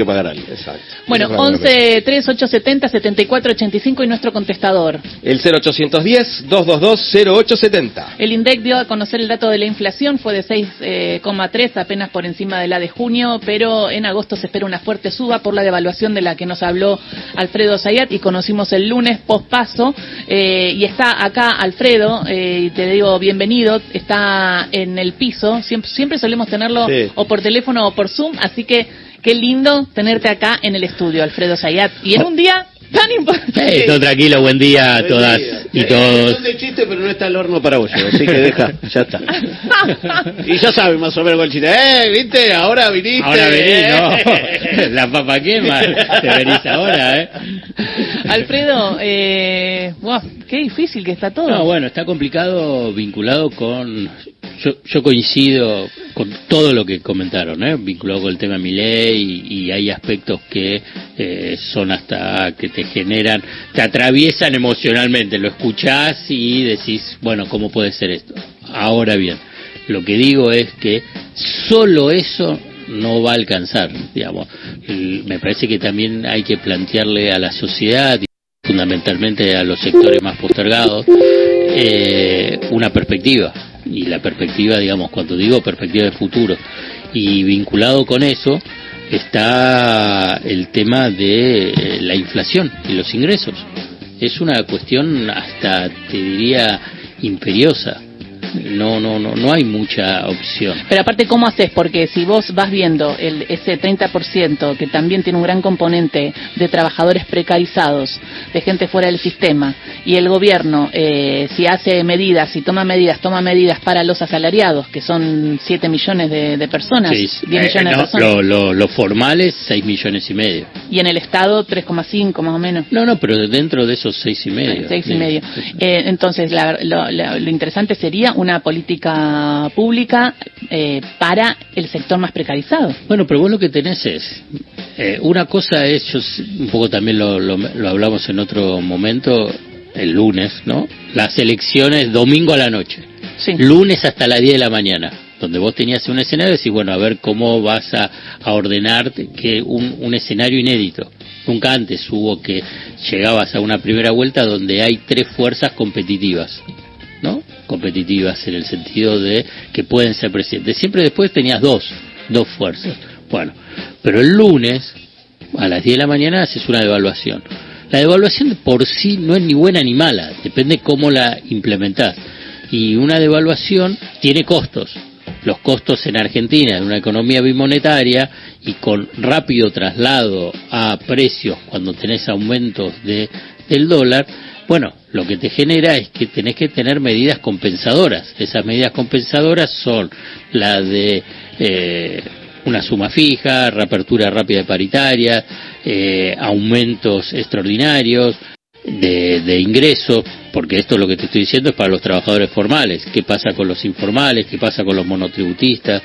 que pagar algo. Exacto. Bueno, Eso es la 11 3870 7485 y nuestro contestador. El 0810-222-0870. El INDEC dio a conocer el dato de la inflación, fue de 6,3, apenas por encima de la de junio, pero en agosto se espera una fuerte suba por la devaluación de la que nos habló Alfredo Zayat y conocimos el lunes pospaso. Eh, y está acá Alfredo, eh, y te digo bienvenido, está en el piso, siempre, siempre solemos tenerlo Sí. o por teléfono o por Zoom, así que qué lindo tenerte acá en el estudio, Alfredo Zayat. Y en un día tan importante. Eh, todo tranquilo, buen día a todas día. y todos. Son de chiste, pero no está el horno para bollo, así que deja, ya está. Y ya saben más o menos cuál chiste. ¡Eh, viste! Ahora viniste. Ahora vení, eh. ¿no? La papa quema, te venís ahora, ¿eh? Alfredo, eh, wow, qué difícil que está todo. No, bueno, está complicado vinculado con... Yo, yo coincido con todo lo que comentaron, ¿eh? vinculado con el tema Milei y, y hay aspectos que eh, son hasta que te generan, te atraviesan emocionalmente, lo escuchás y decís, bueno, ¿cómo puede ser esto? Ahora bien, lo que digo es que solo eso no va a alcanzar, digamos. Me parece que también hay que plantearle a la sociedad fundamentalmente a los sectores más postergados, eh, una perspectiva. Y la perspectiva, digamos, cuando digo perspectiva de futuro, y vinculado con eso está el tema de eh, la inflación y los ingresos. Es una cuestión hasta, te diría, imperiosa. No, no, no, no hay mucha opción. Pero aparte, ¿cómo haces? Porque si vos vas viendo el, ese 30% que también tiene un gran componente de trabajadores precarizados, de gente fuera del sistema, y el gobierno, eh, si hace medidas, si toma medidas, toma medidas para los asalariados, que son 7 millones de, de personas, Sí, 10 eh, millones no, de personas, lo, lo, lo formal es 6 millones y medio. y en el Estado 3,5 más o menos. No, no, pero dentro de esos seis y medio. Y medio. Eh, entonces, la- lo interesante sería una política pública eh, para el sector más precarizado. Bueno, pero vos lo que tenés es, eh, una cosa es, yo un poco también lo, lo, lo hablamos en otro momento, el lunes, ¿no? Las elecciones domingo a la noche, Sí. lunes hasta las 10 de la mañana, donde vos tenías un escenario y decís, bueno, a ver cómo vas a, a ordenar que un, un escenario inédito. Nunca antes hubo que llegabas a una primera vuelta donde hay tres fuerzas competitivas. Competitivas en el sentido de que pueden ser presidentes. Siempre después tenías dos, dos fuerzas. Bueno, pero el lunes a las 10 de la mañana haces una devaluación. La devaluación por sí no es ni buena ni mala, depende cómo la implementás. Y una devaluación tiene costos. Los costos en Argentina, en una economía bimonetaria y con rápido traslado a precios cuando tenés aumentos de, del dólar, bueno, lo que te genera es que tenés que tener medidas compensadoras. Esas medidas compensadoras son la de eh, una suma fija, reapertura rápida y paritaria, eh, aumentos extraordinarios de, de ingresos, porque esto lo que te estoy diciendo es para los trabajadores formales. ¿Qué pasa con los informales? ¿Qué pasa con los monotributistas,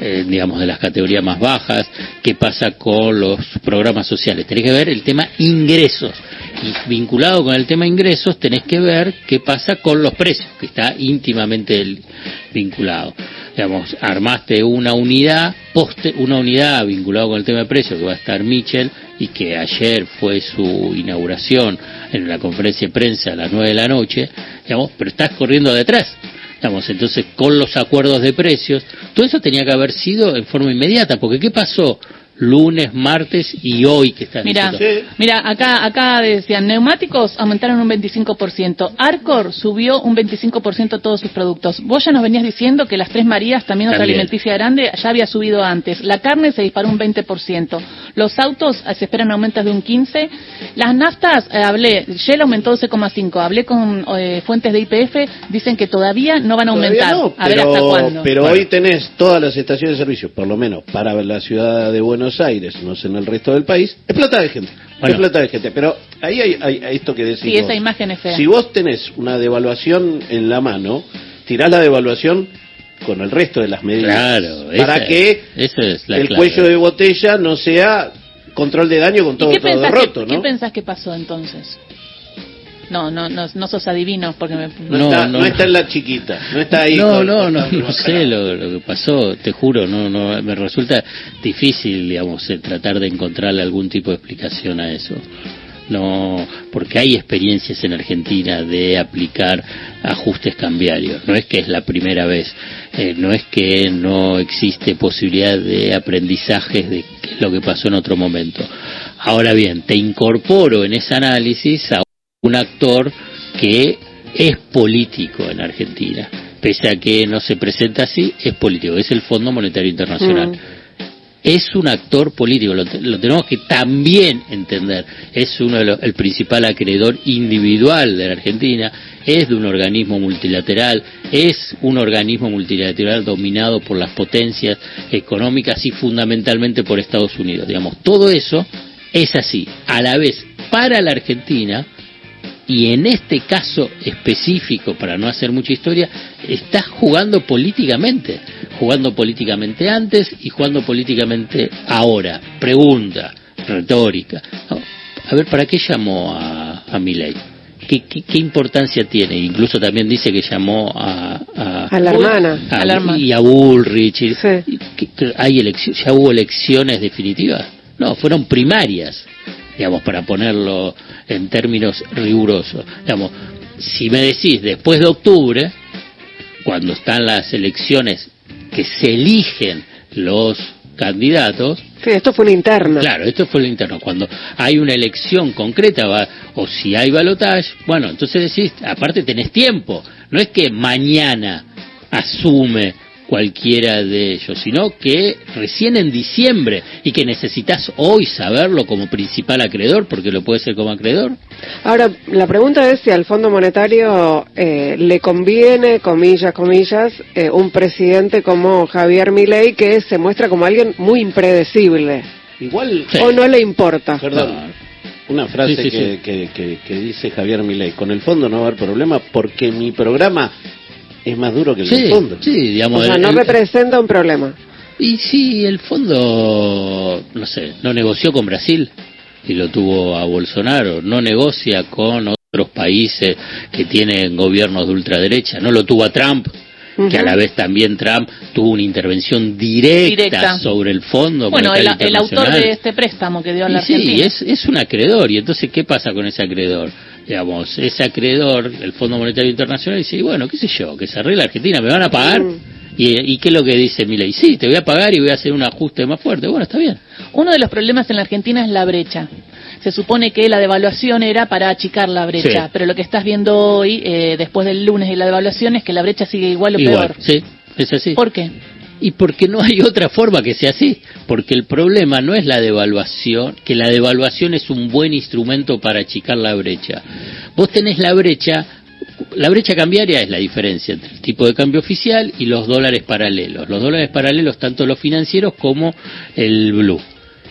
eh, digamos, de las categorías más bajas? ¿Qué pasa con los programas sociales? Tenés que ver el tema ingresos. Vinculado con el tema ingresos, tenés que ver qué pasa con los precios, que está íntimamente vinculado. Digamos, armaste una unidad, poste, una unidad vinculada con el tema de precios, que va a estar Michel, y que ayer fue su inauguración en la conferencia de prensa a las 9 de la noche, digamos, pero estás corriendo detrás. Digamos, entonces, con los acuerdos de precios, todo eso tenía que haber sido en forma inmediata, porque ¿qué pasó? Lunes, martes y hoy que estás Mira, diciendo. mira, acá, acá decían, neumáticos aumentaron un 25%, Arcor subió un 25% todos sus productos. Vos ya nos venías diciendo que las Tres Marías, también otra También. alimenticia grande, ya había subido antes. La carne se disparó un 20%. Los autos eh, se esperan aumentos de un 15%. Las naftas, eh, hablé, Shell aumentó 12,5%. Hablé con eh, fuentes de IPF, dicen que todavía no van a aumentar. no, a ver pero, hasta cuándo. Pero Bueno. hoy tenés todas las estaciones de servicio, por lo menos para la ciudad de Buenos Aires, no sé en el resto del país, es plata de gente. Bueno. Es plata de gente. Pero ahí hay, hay- hay esto que decís. Sí, vos. esa imagen es fea. Si vos tenés una devaluación en la mano, tirás la devaluación con el resto de las medidas. Claro, para esa- que esa es la el clave. cuello de botella no sea control de daño con ¿Y todo, qué todo pensás, roto, que, qué ¿no? pensás que pasó entonces? No, no, no, no sos adivino porque me... No, está, no, está en la chiquita, no está ahí. No, con- no, no, con- no sé lo, lo que pasó, te juro, no, no, me resulta difícil, digamos, eh, tratar de encontrarle algún tipo de explicación a eso. No, porque hay experiencias en Argentina de aplicar ajustes cambiarios. No es que es la primera vez, eh, no es que no existe posibilidad de aprendizajes de lo que pasó en otro momento. Ahora bien, te incorporo en ese análisis a un actor que es político en Argentina. Pese a que no se presenta así, es político. Es el Fondo Monetario Internacional. Mm. Es un actor político, lo, lo tenemos que también entender. Es uno de los- el principal acreedor individual de la Argentina, es de un organismo multilateral, es un organismo multilateral dominado por las potencias económicas y fundamentalmente por Estados Unidos. Digamos, todo eso es así. A la vez, para la Argentina, y en este caso específico, para no hacer mucha historia, está jugando políticamente, jugando políticamente antes y jugando políticamente ahora. Pregunta retórica. No, A ver, ¿para qué llamó a, a Milei? ¿Qué, qué, qué importancia tiene? Incluso también dice que llamó a, a, A la hermana. a- a la hermana. y a Bullrich. y- Sí. y que- que hay elecci- ¿Ya hubo elecciones definitivas? No, fueron primarias, digamos, para ponerlo en términos rigurosos. Digamos, si me decís después de octubre, cuando están las elecciones que se eligen los candidatos, Sí, esto fue una interna. Claro, esto fue lo interno. Cuando hay una elección concreta va- o si hay balotaje, bueno, entonces decís, aparte tenés tiempo. No es que mañana asume cualquiera de ellos, sino que recién en diciembre y que necesitas hoy saberlo como principal acreedor, porque lo puede ser como acreedor. Ahora, la pregunta es si al Fondo Monetario eh, le conviene, comillas, comillas, eh, un presidente como Javier Milei que se muestra como alguien muy impredecible. Igual, Sí. ¿O no le importa? perdón, una frase Sí, sí, que, sí. Que, que- que dice Javier Milei, con el fondo no va a haber problema porque mi programa es más duro que el del fondo. sí, digamos. O sea, el- no el- representa un problema. Y sí, el fondo, no sé, no negoció con Brasil y lo tuvo a Bolsonaro, no negocia con otros países que tienen gobiernos de ultraderecha, no lo tuvo a Trump, que a la vez también Trump tuvo una intervención directa, Directa. sobre el fondo. Bueno, el, autor de este préstamo que dio a la Y sí, es, es un acreedor. Y entonces, ¿qué pasa con ese acreedor? Digamos, ese acreedor, el Fondo Monetario Internacional, dice, y bueno, qué sé yo, que se arregle Argentina, ¿me van a pagar? ¿Y, ¿Y qué es lo que dice Milei? Sí, te voy a pagar y voy a hacer un ajuste más fuerte. Bueno, está bien. Uno de los problemas en la Argentina es la brecha. Se supone que la devaluación era para achicar la brecha, Sí. pero lo que estás viendo hoy, eh, después del lunes y la devaluación, es que la brecha sigue igual o Igual, peor. sí, es así. ¿Por qué? Y porque no hay otra forma que sea así. Porque el problema no es la devaluación, que la devaluación es un buen instrumento para achicar la brecha. Vos tenés la brecha, la brecha cambiaria es la diferencia entre el tipo de cambio oficial y los dólares paralelos. Los dólares paralelos, tanto los financieros como el blue.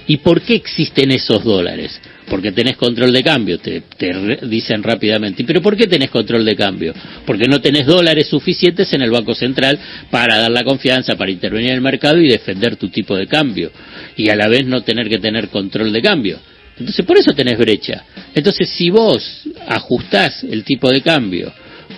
¿Y por qué existen esos dólares? Porque tenés control de cambio, te, te dicen rápidamente. ¿Y ¿Pero por qué tenés control de cambio? Porque no tenés dólares suficientes en el Banco Central para dar la confianza, para intervenir en el mercado y defender tu tipo de cambio. Y a la vez no tener que tener control de cambio. Entonces por eso tenés brecha. Entonces si vos ajustás el tipo de cambio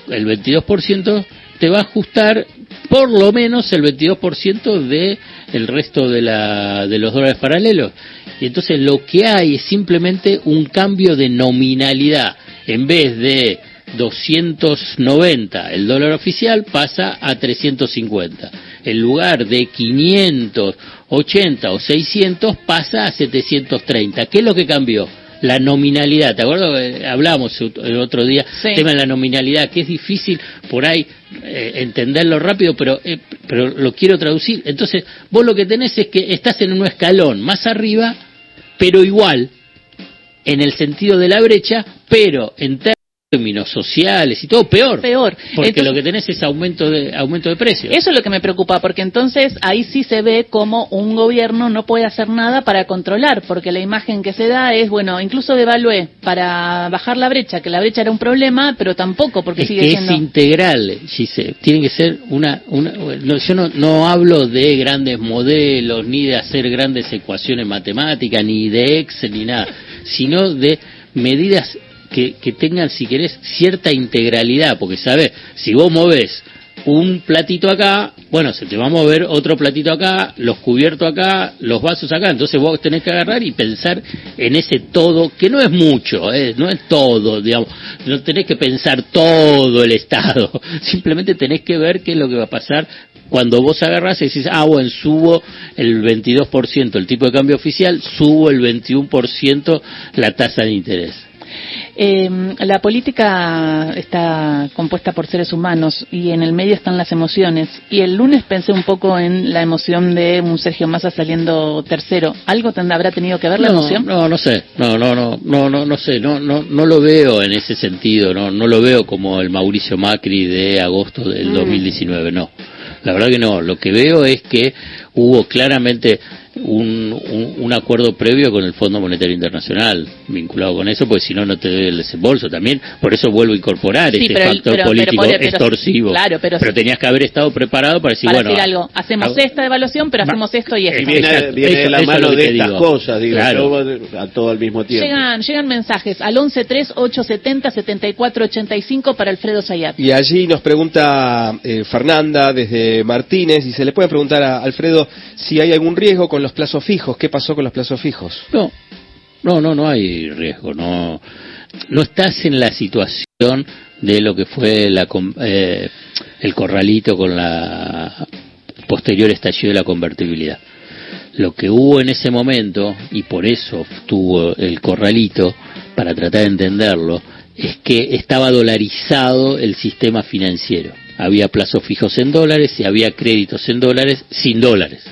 el 22%, te va a ajustar por lo menos el 22% de el resto de, la, de los dólares paralelos. Y entonces lo que hay es simplemente un cambio de nominalidad. En vez de 290 el dólar oficial pasa a 350. En lugar de 580 o 600 pasa a 730. ¿Qué es lo que cambió? La nominalidad, ¿te acuerdas? que Hablamos el otro día, Sí. tema de la nominalidad, que es difícil por ahí eh, entenderlo rápido, pero, eh, pero lo quiero traducir. Entonces, vos lo que tenés es que estás en un escalón más arriba, pero igual, en el sentido de la brecha, pero en términos sociales y todo peor. Peor. Porque Entonces- lo que tenés es aumento de, aumento de precios. Eso es lo que me preocupa, porque entonces ahí sí se ve como un gobierno no puede hacer nada para controlar, porque la imagen que se da es, bueno, incluso devalué para bajar la brecha, que la brecha era un problema, pero tampoco, porque es sigue que siendo... es integral, Gise. Tiene que ser una... una no, yo no, no hablo de grandes modelos, ni de hacer grandes ecuaciones matemáticas, ni de Excel, ni nada, sino de medidas que, que tengan, si querés, cierta integralidad, porque, ¿sabes? Si vos movés un platito acá, bueno, se te va a mover otro platito acá, los cubiertos acá, los vasos acá, entonces vos tenés que agarrar y pensar en ese todo, que no es mucho, ¿eh? no es todo, digamos, no tenés que pensar todo el Estado, simplemente tenés que ver qué es lo que va a pasar cuando vos agarrás y decís, ah, bueno, subo el 22% el tipo de cambio oficial, subo el 21% la tasa de interés. Eh, la política está compuesta por seres humanos y en el medio están las emociones. Y el lunes pensé un poco en la emoción de un Sergio Massa saliendo tercero. ¿Algo habrá tenido que ver la emoción? No, no sé. No, no, no, no, no, no sé. No, no, no lo veo en ese sentido. No, no lo veo como el Mauricio Macri de agosto del 2019. Mm. No. La verdad que no. Lo que veo es que hubo claramente un, un, acuerdo previo con el Fondo Monetario Internacional vinculado con eso, porque si no, no te doy el desembolso también. Por eso vuelvo a incorporar este factor político extorsivo. Claro, pero, tenías que haber estado preparado para decir, bueno. algo, hacemos esta evaluación, pero hacemos esto y esto. viene, viene la mano de estas cosas, digo, a todo al mismo tiempo. Llegan, llegan mensajes al 1138707485 para Alfredo Sayat. Y allí nos pregunta eh, Fernanda desde Martínez y se le puede preguntar a Alfredo si hay algún riesgo con los plazos fijos. ¿Qué pasó con los plazos fijos? No, no, no, no hay riesgo. No, no estás en la situación de lo que fue la, eh, el corralito con la posterior estallido de la convertibilidad. Lo que hubo en ese momento, y por eso tuvo el corralito, para tratar de entenderlo, es que estaba dolarizado el sistema financiero. Había plazos fijos en dólares y había créditos en dólares sin dólares.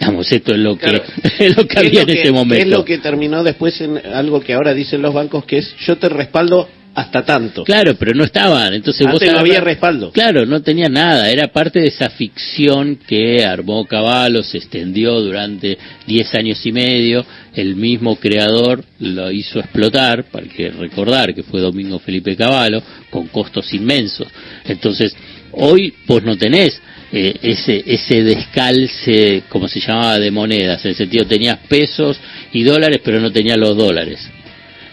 Vamos, esto es lo que, es lo que había en ese momento. Es lo que terminó después en algo que ahora dicen los bancos, que es yo te respaldo hasta tanto. Claro, pero no estaban. Entonces Antes no había respaldo. Claro, no tenía nada. Era parte de esa ficción que armó Caballo, se extendió durante diez años y medio. El mismo creador lo hizo explotar, para que recordar que fue Domingo Felipe Caballo, con costos inmensos. Entonces, hoy vos no tenés eh, ese, ese descalce, como se llamaba, de monedas. En el sentido, tenías pesos y dólares, pero no tenías los dólares.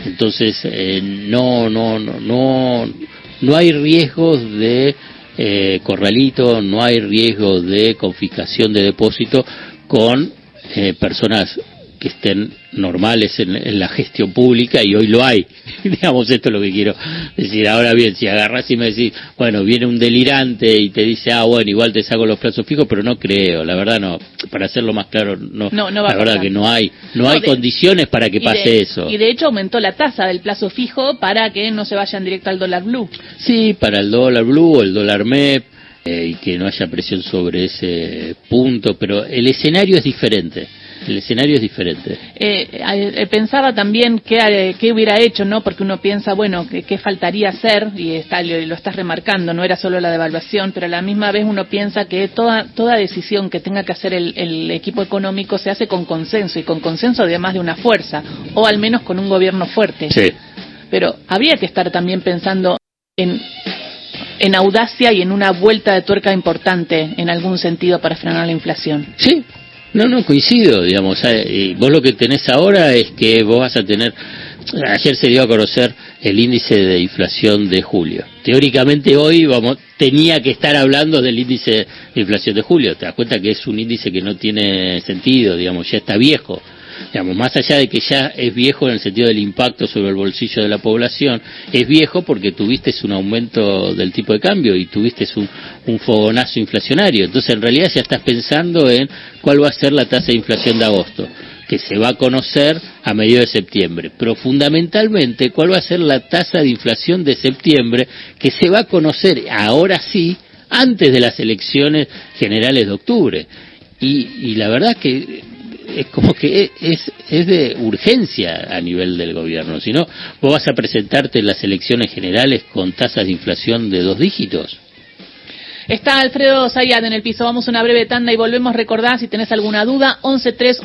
Entonces, eh, no, no, no, no, no hay riesgos de eh, corralito, no hay riesgo de confiscación de depósito con eh, personas que estén normales en, la gestión pública y hoy lo hay. Digamos, esto es lo que quiero decir. Ahora bien, si agarras y me decís, bueno, viene un delirante y te dice, ah, bueno, igual te saco los plazos fijos, pero no creo, la verdad no. Para hacerlo más claro, no, la verdad que no hay, no, hay condiciones para que pase eso. Y de hecho aumentó la tasa del plazo fijo para que no se vayan directo al dólar blue. Sí, para el dólar blue o el dólar MEP. Eh, y que no haya presión sobre ese punto, pero el escenario es diferente el escenario es diferente. Eh, eh, pensaba también qué, qué, hubiera hecho, ¿no? Porque uno piensa, bueno, qué, faltaría hacer, y está, lo, lo, estás remarcando, no era solo la devaluación, pero a la misma vez uno piensa que toda, toda decisión que tenga que hacer el, el equipo económico se hace con consenso, y con consenso además de una fuerza, o al menos con un gobierno fuerte. Sí. Pero habría que estar también pensando en en audacia y en una vuelta de tuerca importante en algún sentido para frenar la inflación. Sí, no, no, coincido, digamos. Y vos lo que tenés ahora es que vos vas a tener... Ayer se dio a conocer el índice de inflación de julio. Teóricamente hoy vamos tenía que estar hablando del índice de inflación de julio. Te das cuenta que es un índice que no tiene sentido, digamos, ya está viejo digamos, más allá de que ya es viejo en el sentido del impacto sobre el bolsillo de la población, es viejo porque tuviste un aumento del tipo de cambio y tuviste un, un fogonazo inflacionario. Entonces, en realidad ya estás pensando en cuál va a ser la tasa de inflación de agosto que se va a conocer a mediados de septiembre, pero fundamentalmente cuál va a ser la tasa de inflación de septiembre que se va a conocer ahora sí antes de las elecciones generales de octubre. Y, y la verdad que es como que es, es de urgencia a nivel del gobierno. Si no, vos vas a presentarte en las elecciones generales con tasas de inflación de dos dígitos. Está Alfredo Zayat en el piso. Vamos una breve tanda y volvemos. Recordar si tenés alguna duda, 11 3